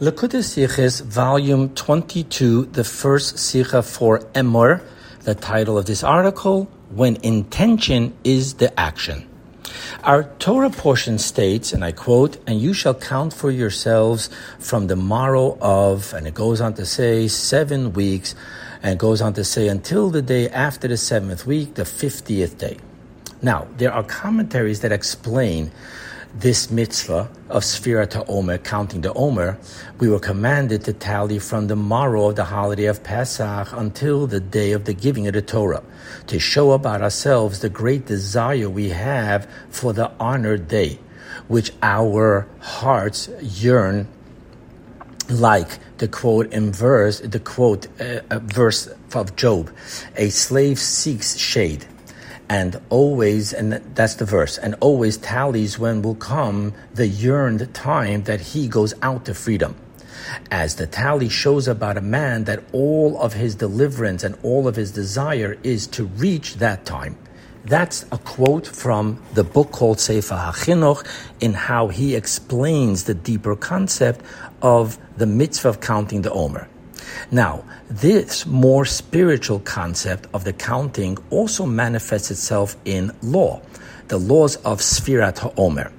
Likkutei Sichos, volume 22, the first Sicha for Emor, the title of this article, When Intention is the Action. Our Torah portion states, and I quote, and you shall count for yourselves from the morrow of, and it goes on to say, seven weeks, and goes on to say, until the day after the seventh week, the 50th day. Now, there are commentaries that explain this mitzvah of Sfirat Omer, counting the Omer, we were commanded to tally from the morrow of the holiday of Pesach until the day of the giving of the Torah, to show about ourselves the great desire we have for the honored day, which our hearts yearn like the quote in verse, the quote uh, verse of Job, a slave seeks shade and always, and that's the verse, and always tallies when will come the yearned time that he goes out to freedom. As the tally shows about a man that all of his deliverance and all of his desire is to reach that time. That's a quote from the book called Sefer HaChinuch in how he explains the deeper concept of the mitzvah of counting the Omer. Now, this more spiritual concept of the counting also manifests itself in law, the laws of Sfirat HaOmer,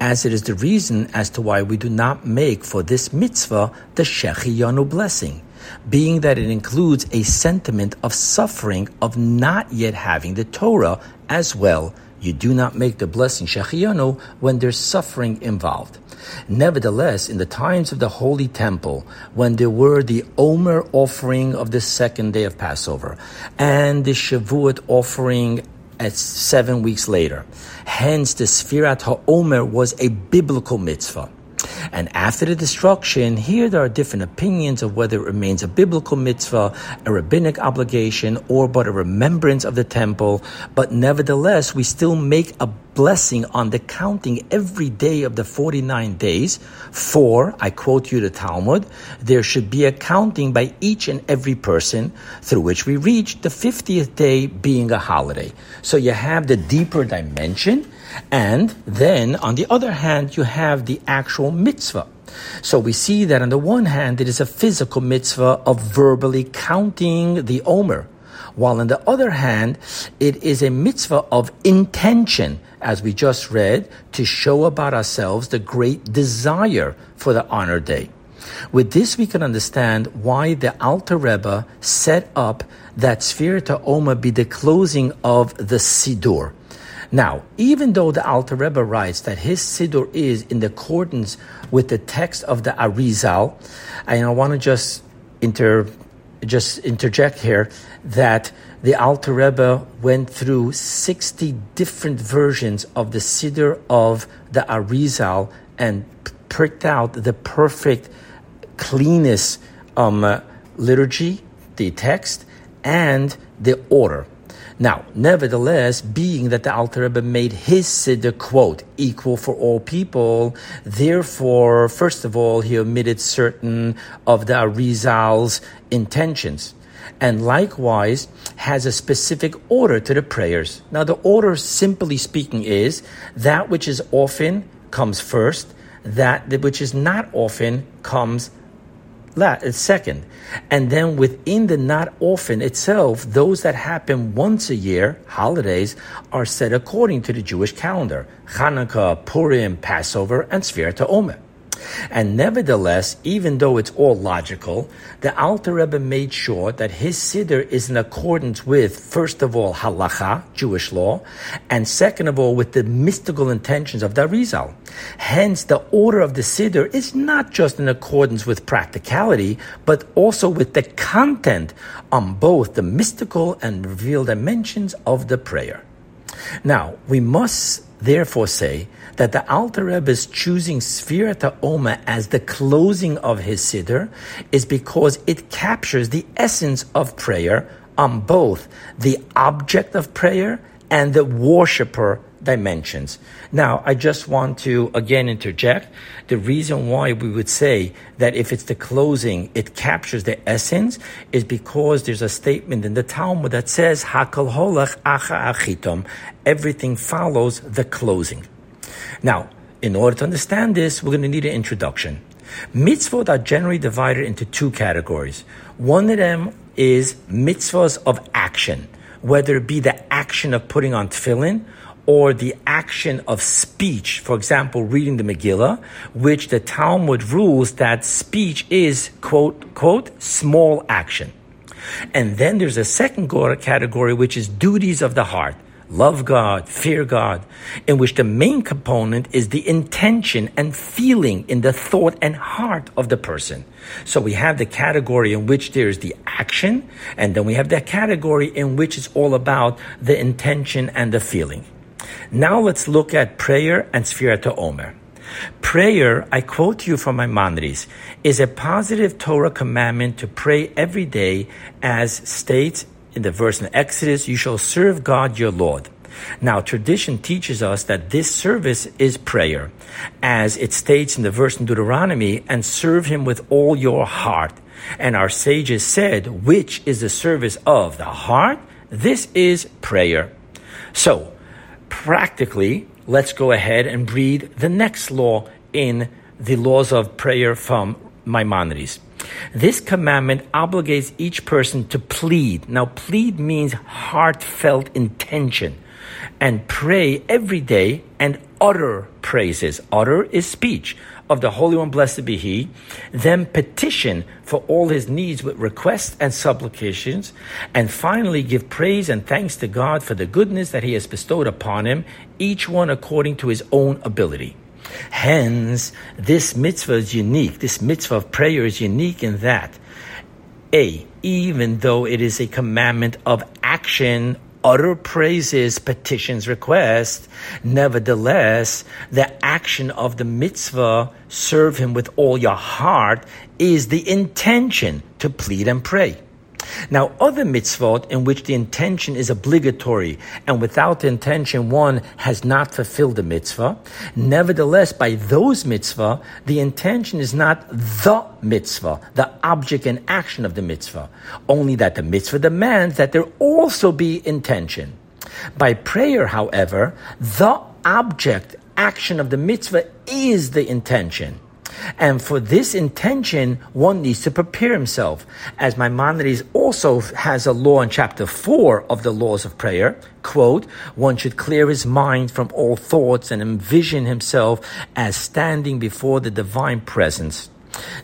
as it is the reason as to why we do not make for this mitzvah the Shehecheyanu blessing, being that it includes a sentiment of suffering of not yet having the Torah as well. You do not make the blessing Shehecheyanu when there's suffering involved. Nevertheless, in the times of the Holy Temple, when there were the Omer offering of the second day of Passover and the Shavuot offering at seven weeks later, hence the Sfirat HaOmer was a biblical mitzvah. And after the destruction, here there are different opinions of whether it remains a biblical mitzvah, a rabbinic obligation, or but a remembrance of the temple. But nevertheless, we still make a blessing on the counting every day of the 49 days. For, I quote you the Talmud, there should be a counting by each and every person through which we reach the 50th day being a holiday. So you have the deeper dimension and then, on the other hand, you have the actual mitzvah. So we see that on the one hand, it is a physical mitzvah of verbally counting the Omer, while on the other hand, it is a mitzvah of intention, as we just read, to show about ourselves the great desire for the honor day. With this, we can understand why the Alter Rebbe set up that Sfirat Omer be the closing of the Siddur. Now, even though the Alter Rebbe writes that his Siddur is in accordance with the text of the Arizal, and I want to just inter, just interject here that the Alter Rebbe went through 60 different versions of the Siddur of the Arizal and pricked out the perfect, cleanest um, liturgy, the text, and the order. Now, nevertheless, being that the Alter Rebbe made his Siddur quote equal for all people, therefore, first of all, he omitted certain of the Arizal's intentions. And likewise, has a specific order to the prayers. Now, the order, simply speaking, is that which is often comes first, that which is not often comes second. And then within the not often itself, those that happen once a year, holidays, are set according to the Jewish calendar. Hanukkah, Purim, Passover, and Sfirat Omer. And nevertheless, even though it's all logical, the Alter Rebbe made sure that his Siddur is in accordance with, first of all, halacha, Jewish law, and second of all, with the mystical intentions of the Arizal. Hence, the order of the Siddur is not just in accordance with practicality, but also with the content on both the mystical and revealed dimensions of the prayer. Now, we must therefore say that the Alter Rebbe is choosing Sfirat Omer as the closing of his Siddur is because it captures the essence of prayer on both the object of prayer and the worshipper dimensions. Now, I just want to again interject. The reason why we would say that if it's the closing, it captures the essence is because there's a statement in the Talmud that says, Hakal holach acha achitom. Everything follows the closing. Now, in order to understand this, we're going to need an introduction. Mitzvot are generally divided into two categories. One of them is mitzvahs of action, whether it be the action of putting on tefillin or the action of speech. For example, reading the Megillah, which the Talmud rules that speech is, quote, quote, small action. And then there's a second category, which is duties of the heart. Love God, fear God, in which the main component is the intention and feeling in the thought and heart of the person. So we have the category in which there's the action, and then we have that category in which it's all about the intention and the feeling. Now let's look at prayer and Sfirat Omer. Prayer, I quote you from my Maimonides, is a positive Torah commandment to pray every day as states in the verse in Exodus, you shall serve God your Lord. Now, tradition teaches us that this service is prayer, as it states in the verse in Deuteronomy, and serve him with all your heart. And our sages said, which is the service of the heart? This is prayer. So, practically, let's go ahead and read the next law in the laws of prayer from Maimonides. This commandment obligates each person to plead. Now, plead means heartfelt intention and pray every day and utter praises. Utter is speech of the Holy One, blessed be He. Then petition for all his needs with requests and supplications. And finally, give praise and thanks to God for the goodness that He has bestowed upon him, each one according to his own ability. Hence, this mitzvah is unique. This mitzvah of prayer is unique in that, A, even though it is a commandment of action, utter praises, petitions, requests, nevertheless, the action of the mitzvah, serve him with all your heart, is the intention to plead and pray. Now, other mitzvot in which the intention is obligatory and without intention one has not fulfilled the mitzvah, nevertheless, by those mitzvah, the intention is not the mitzvah, the object and action of the mitzvah, only that the mitzvah demands that there also be intention. By prayer, however, the object action of the mitzvah is the intention. And for this intention, one needs to prepare himself. As Maimonides also has a law in chapter 4 of the laws of prayer, quote, one should clear his mind from all thoughts and envision himself as standing before the divine presence.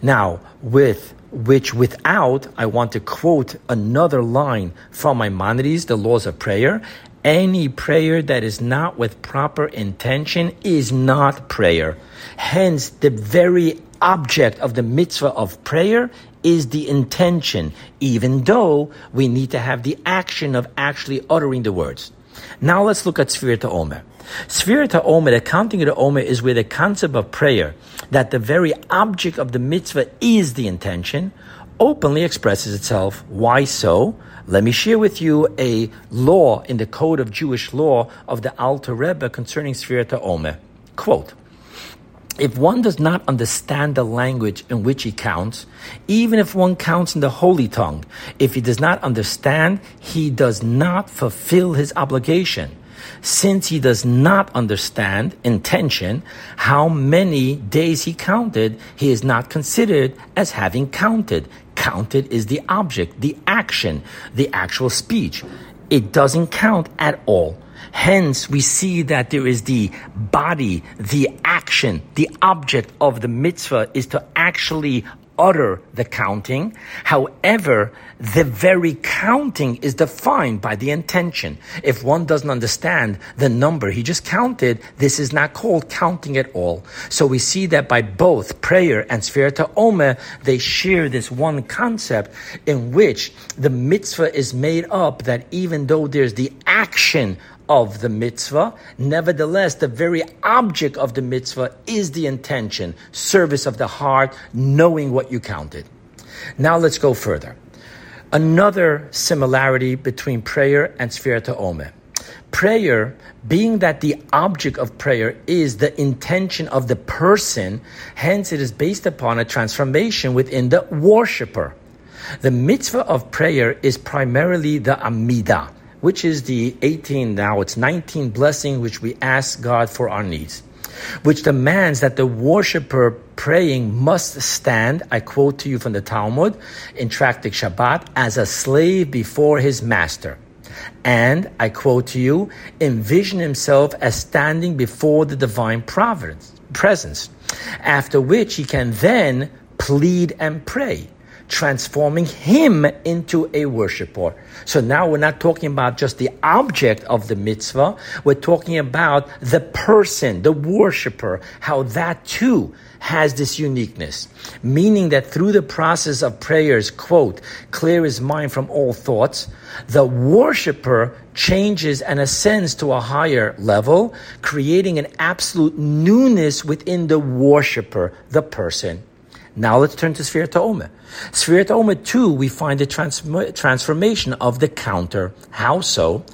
Now, with which without, I want to quote another line from Maimonides, the laws of prayer, any prayer that is not with proper intention is not prayer. Hence, the very object of the mitzvah of prayer is the intention, even though we need to have the action of actually uttering the words. Now let's look at Sfirat Omer. Sfirat Omer, the counting of the Omer, is where the concept of prayer, that the very object of the mitzvah is the intention, openly expresses itself. Why so? Let me share with you a law in the code of Jewish law of the Alter Rebbe concerning Sfirat Omer. Quote, if one does not understand the language in which he counts, even if one counts in the holy tongue, if he does not understand, he does not fulfill his obligation. Since he does not understand intention, how many days he counted, he is not considered as having counted. Counted is the object, the action, the actual speech. It doesn't count at all. Hence, we see that there is the body, the action, the object of the mitzvah is to actually utter the counting. However, the very counting is defined by the intention. If one doesn't understand the number he just counted, this is not called counting at all. So we see that by both prayer and Sfirat Omer, they share this one concept in which the mitzvah is made up that even though there's the action of the mitzvah. Nevertheless, the very object of the mitzvah is the intention, service of the heart, knowing what you counted. Now let's go further. Another similarity between prayer and Sfirat Omer. Prayer, being that the object of prayer is the intention of the person, hence it is based upon a transformation within the worshiper. The mitzvah of prayer is primarily the Amidah, which is the 18, now it's 19 blessing which we ask God for our needs. which demands that the worshiper praying must stand, I quote to you from the Talmud in Tractate Shabbat, as a slave before his master. And, I quote to you, envision himself as standing before the divine providence, presence, after which he can then plead and pray transforming him into a worshiper. So now we're not talking about just the object of the mitzvah, we're talking about the person, the worshiper, how that too has this uniqueness. Meaning that through the process of prayers, quote, clear his mind from all thoughts, the worshiper changes and ascends to a higher level, creating an absolute newness within the worshiper, the person. Now let's turn to Sfirat Omer. Sfirat Omer 2, we find the trans- transformation of the counter. How so?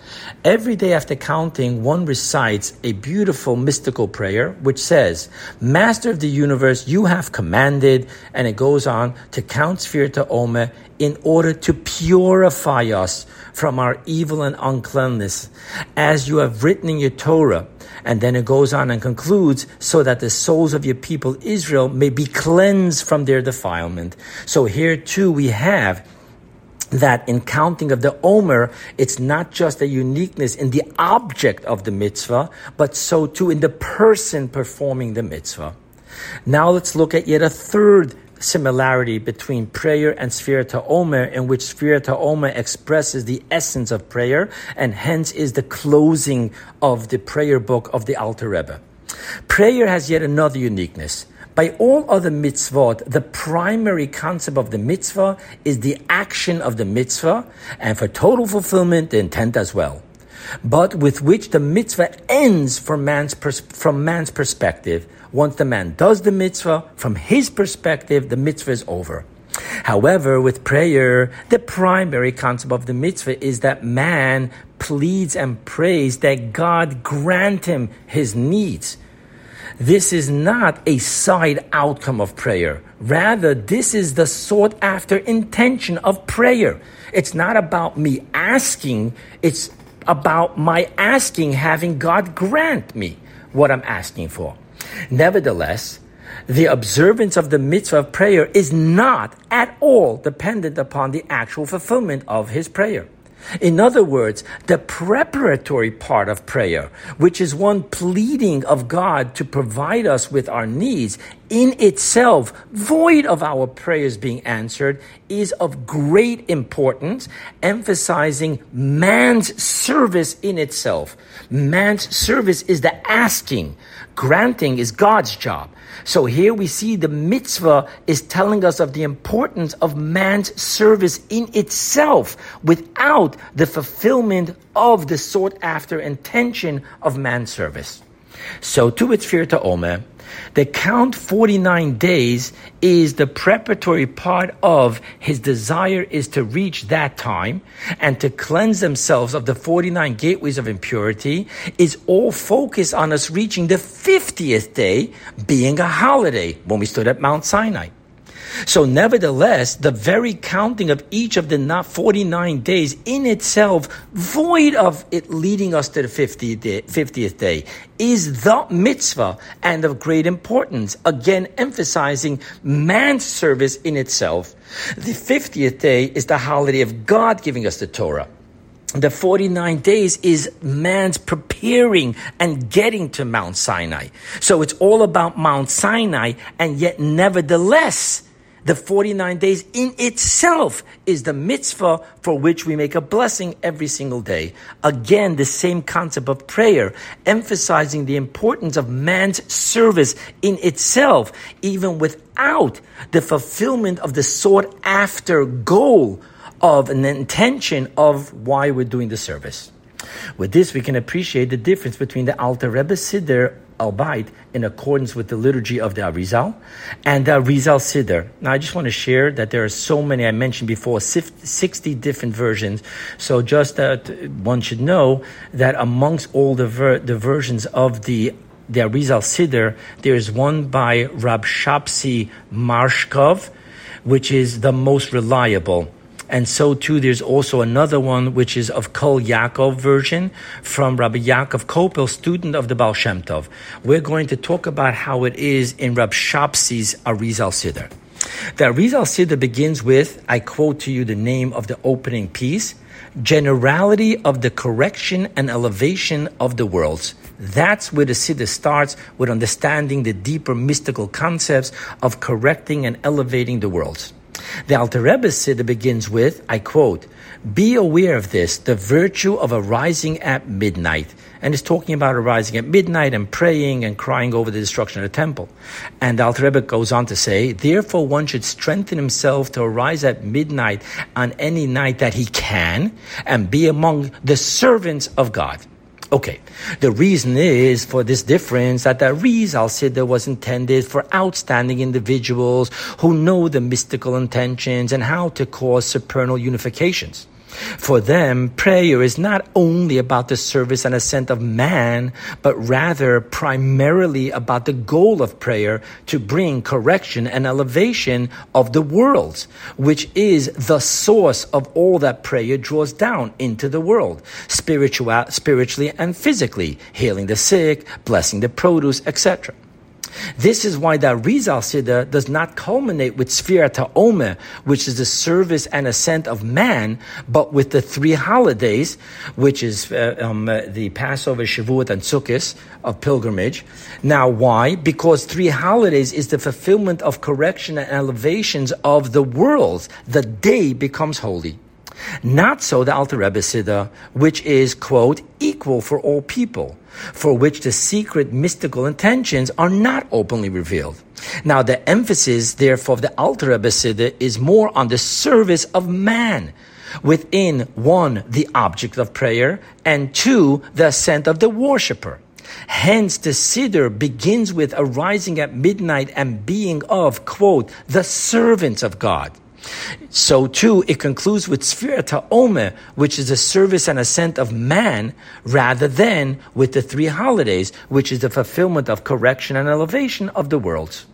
Every day after counting, one recites a beautiful mystical prayer which says, Master of the universe, you have commanded, and it goes on to count Sfirat Omer in order to purify us from our evil and uncleanness, as you have written in your Torah. And then it goes on and concludes, so that the souls of your people Israel may be cleansed from their defilement. So here too we have that in counting of the Omer, it's not just a uniqueness in the object of the mitzvah, but so too in the person performing the mitzvah. Now let's look at yet a third similarity between prayer and Sfirat Omer, in which Sfirat Omer expresses the essence of prayer, and hence is the closing of the prayer book of the Alter Rebbe. Prayer has yet another uniqueness. By all other mitzvot, the primary concept of the mitzvah is the action of the mitzvah, and for total fulfillment, the intent as well. But with which the mitzvah ends from man's, pers- from man's perspective, once the man does the mitzvah, from his perspective, the mitzvah is over. However, with prayer, the primary concept of the mitzvah is that man pleads and prays that God grant him his needs. This is not a side outcome of prayer. Rather, this is the sought after intention of prayer. It's not about me asking, it's about my asking having God grant me what I'm asking for. Nevertheless, the observance of the mitzvah of prayer is not at all dependent upon the actual fulfillment of his prayer. In other words, the preparatory part of prayer, which is one pleading of God to provide us with our needs, in itself, void of our prayers being answered, is of great importance, emphasizing man's service in itself. Man's service is the asking. Granting is God's job. So here we see the mitzvah is telling us of the importance of man's service in itself without the fulfillment of the sought after intention of man's service. So to Sfirat Omer, the count 49 days is the preparatory part of his desire is to reach that time and to cleanse themselves of the 49 gateways of impurity is all focused on us reaching the 50th day being a holiday when we stood at Mount Sinai. So, nevertheless, the very counting of each of the not 49 days in itself, void of it leading us to the 50th day, 50th day, is the mitzvah and of great importance. Again, emphasizing man's service in itself. The 50th day is the holiday of God giving us the Torah the 49 days is man's preparing and getting to Mount Sinai. So it's all about Mount Sinai, and yet, nevertheless, the 49 days in itself is the mitzvah for which we make a blessing every single day. Again, the same concept of prayer, emphasizing the importance of man's service in itself, even without the fulfillment of the sought after goal of an intention of why we're doing the service. With this, we can appreciate the difference between the Alter Rebbe Siddur albeit in accordance with the liturgy of the Arizal and the Arizal Siddur. Now, I just want to share that there are so many, I mentioned before, 60 different versions. So just that one should know that amongst all the, ver- the versions of the the Arizal Siddur, there is one by Rab Shapsi Marshkov, which is the most reliable. And so too, there's also another one which is of Kol Yaakov version from Rabbi Yaakov Kopel, student of the Baal Shem Tov. We're going to talk about how it is in Rab Shapsi's Arizal Siddur. The Arizal Siddur begins with, I quote to you the name of the opening piece, generality of the correction and elevation of the worlds. That's where the Siddur starts with understanding the deeper mystical concepts of correcting and elevating the worlds. The Alter Rebbe Siddur begins with, I quote, be aware of this, the virtue of arising at midnight. And is talking about arising at midnight and praying and crying over the destruction of the temple. And Alter Rebbe goes on to say, therefore one should strengthen himself to arise at midnight on any night that he can and be among the servants of God. Okay, the reason is for this difference that the Arizal Siddur was intended for outstanding individuals who know the mystical intentions and how to cause supernal unifications. For them, prayer is not only about the service and ascent of man, but rather primarily about the goal of prayer to bring correction and elevation of the world, which is the source of all that prayer draws down into the world, spiritual, spiritually and physically, healing the sick, blessing the produce, etc. This is why the Arizal Siddur does not culminate with Sfirat Omer, which is the service and ascent of man, but with the three holidays, which is uh, um, uh, the Passover, Shavuot, and Sukkot of pilgrimage. Now, why? Because three holidays is the fulfillment of correction and elevations of the world. The day becomes holy. Not so the Alter Rebbe Siddur, which is, quote, equal for all people, for which the secret mystical intentions are not openly revealed. Now, the emphasis, therefore, of the Alter Rebbe Siddur is more on the service of man, within one, the object of prayer, and two, the ascent of the worshipper. Hence, the Siddur begins with arising at midnight and being of, quote, the servants of God. So too, it concludes with Sfirat Omer, which is the service and ascent of man, rather than with the three holidays, which is the fulfillment of correction and elevation of the worlds.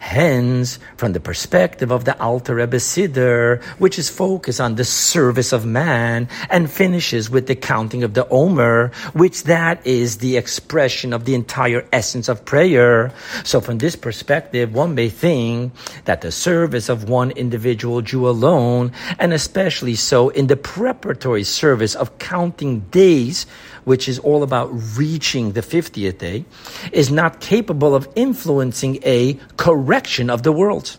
Hence, from the perspective of the Alter Rebbe Siddur, which is focused on the service of man and finishes with the counting of the Omer, which that is the expression of the entire essence of prayer. So from this perspective, one may think that the service of one individual Jew alone, and especially so in the preparatory service of counting days, which is all about reaching the 50th day, is not capable of influencing a correction of the world.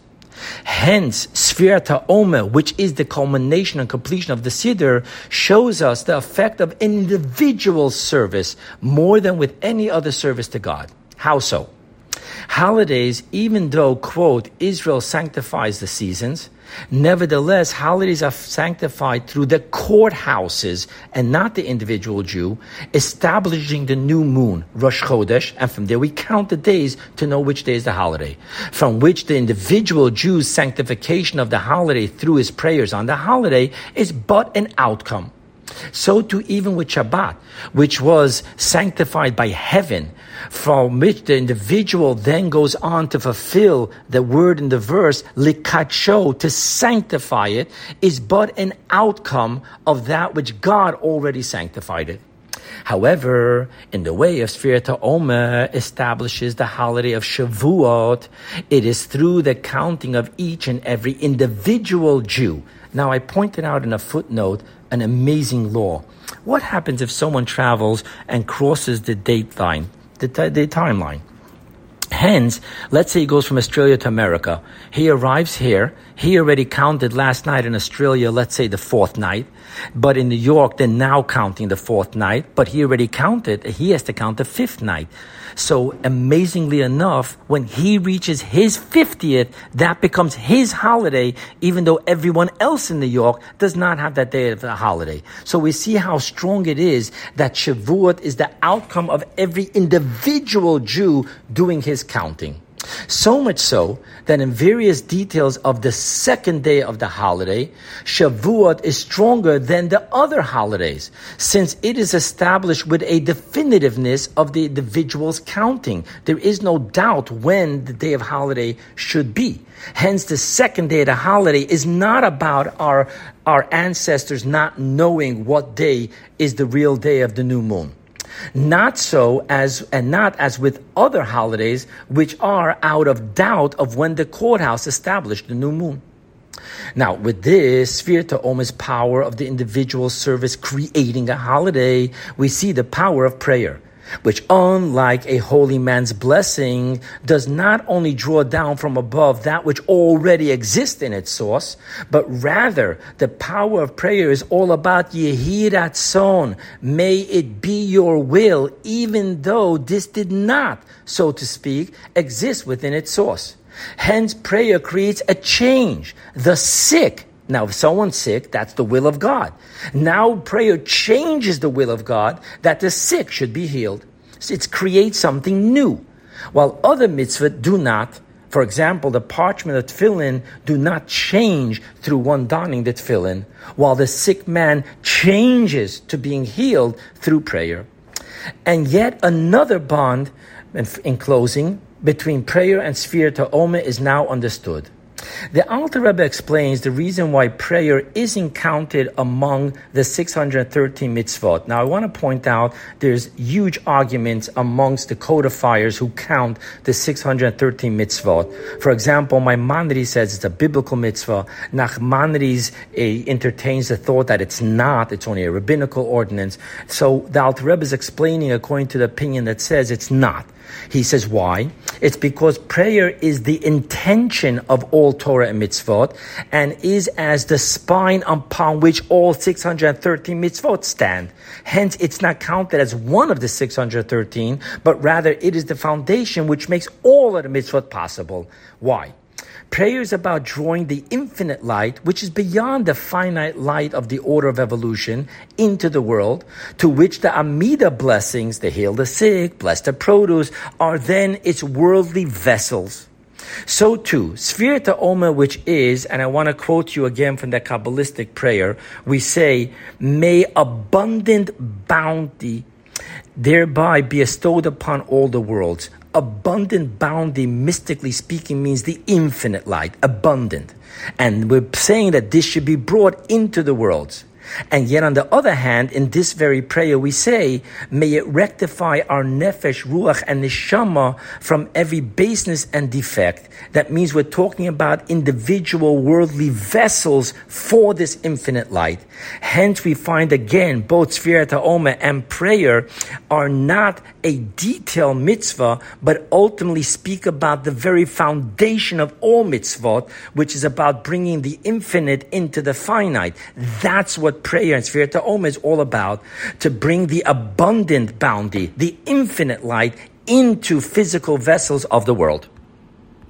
Hence, Sfirat Omer, which is the culmination and completion of the Siddur, shows us the effect of individual service more than with any other service to God. How so? Holidays, even though, quote, Israel sanctifies the seasons, Nevertheless, holidays are sanctified through the courthouses and not the individual Jew, establishing the new moon, Rosh Chodesh, and from there we count the days to know which day is the holiday, from which the individual Jew's sanctification of the holiday through his prayers on the holiday is but an outcome. So too even with Shabbat, which was sanctified by heaven, from which the individual then goes on to fulfill the word in the verse, l'kadsho, to sanctify it, is but an outcome of that which God already sanctified it. However, in the way of Sfirat Omer establishes the holiday of Shavuot, it is through the counting of each and every individual Jew. Now, I pointed out in a footnote an amazing law. What happens if someone travels and crosses the date line, the, t- the timeline? Hence, let's say he goes from Australia to America. He arrives here. He already counted last night in Australia, let's say the fourth night. But in New York, they're now counting the fourth night. But he already counted. He has to count the fifth night. So amazingly enough, when he reaches his 50th, that becomes his holiday, even though everyone else in New York does not have that day of the holiday. So we see how strong it is that Shavuot is the outcome of every individual Jew doing his counting. So much so that in various details of the second day of the holiday, Shavuot is stronger than the other holidays, since it is established with a definitiveness of the individual's counting. There is no doubt when the day of holiday should be. Hence, the second day of the holiday is not about our, our ancestors not knowing what day is the real day of the new moon. Not so as, and not as with other holidays, which are out of doubt of when the courthouse established the new moon. Now, with this, Sfirat Omer's power of the individual service creating a holiday, we see the power of prayer which, unlike a holy man's blessing, does not only draw down from above that which already exists in its source, but rather the power of prayer is all about Yehi Ratzon. May it be your will, even though this did not, so to speak, exist within its source. Hence, prayer creates a change. The sick now, if someone's sick, that's the will of God. Now, prayer changes the will of God that the sick should be healed. It creates something new. While other mitzvot do not, for example, the parchment of tefillin do not change through one donning the tefillin, while the sick man changes to being healed through prayer. And yet another bond, in closing, between prayer and Sfirat Omer is now understood. The Alter Rebbe explains the reason why prayer isn't counted among the 613 mitzvot. Now, I want to point out there's huge arguments amongst the codifiers who count the 613 mitzvot. For example, Maimonides says it's a biblical mitzvah. Nachmanides uh, entertains the thought that it's not, it's only a rabbinical ordinance. So the Alter Rebbe is explaining according to the opinion that says it's not. He says, why? It's because prayer is the intention of all Torah and mitzvot and is as the spine upon which all 613 mitzvot stand. Hence, it's not counted as one of the 613, but rather it is the foundation which makes all of the mitzvot possible. Why? Prayer is about drawing the infinite light, which is beyond the finite light of the order of evolution, into the world, to which the Amida blessings, the heal the sick, bless the produce, are then its worldly vessels. So too, Sfirat Omer, which is, and I want to quote you again from that Kabbalistic prayer, we say, may abundant bounty thereby be bestowed upon all the worlds abundant bounty, mystically speaking, means the infinite light, abundant. And we're saying that this should be brought into the worlds. And yet, on the other hand, in this very prayer, we say, may it rectify our nefesh, ruach, and neshama from every baseness and defect. That means we're talking about individual worldly vessels for this infinite light. Hence, we find again, both Sfirat HaOmer and prayer are not a detailed mitzvah, but ultimately speak about the very foundation of all mitzvot, which is about bringing the infinite into the finite. That's what prayer and Sfirat Omer is all about, to bring the abundant bounty, the infinite light into physical vessels of the world.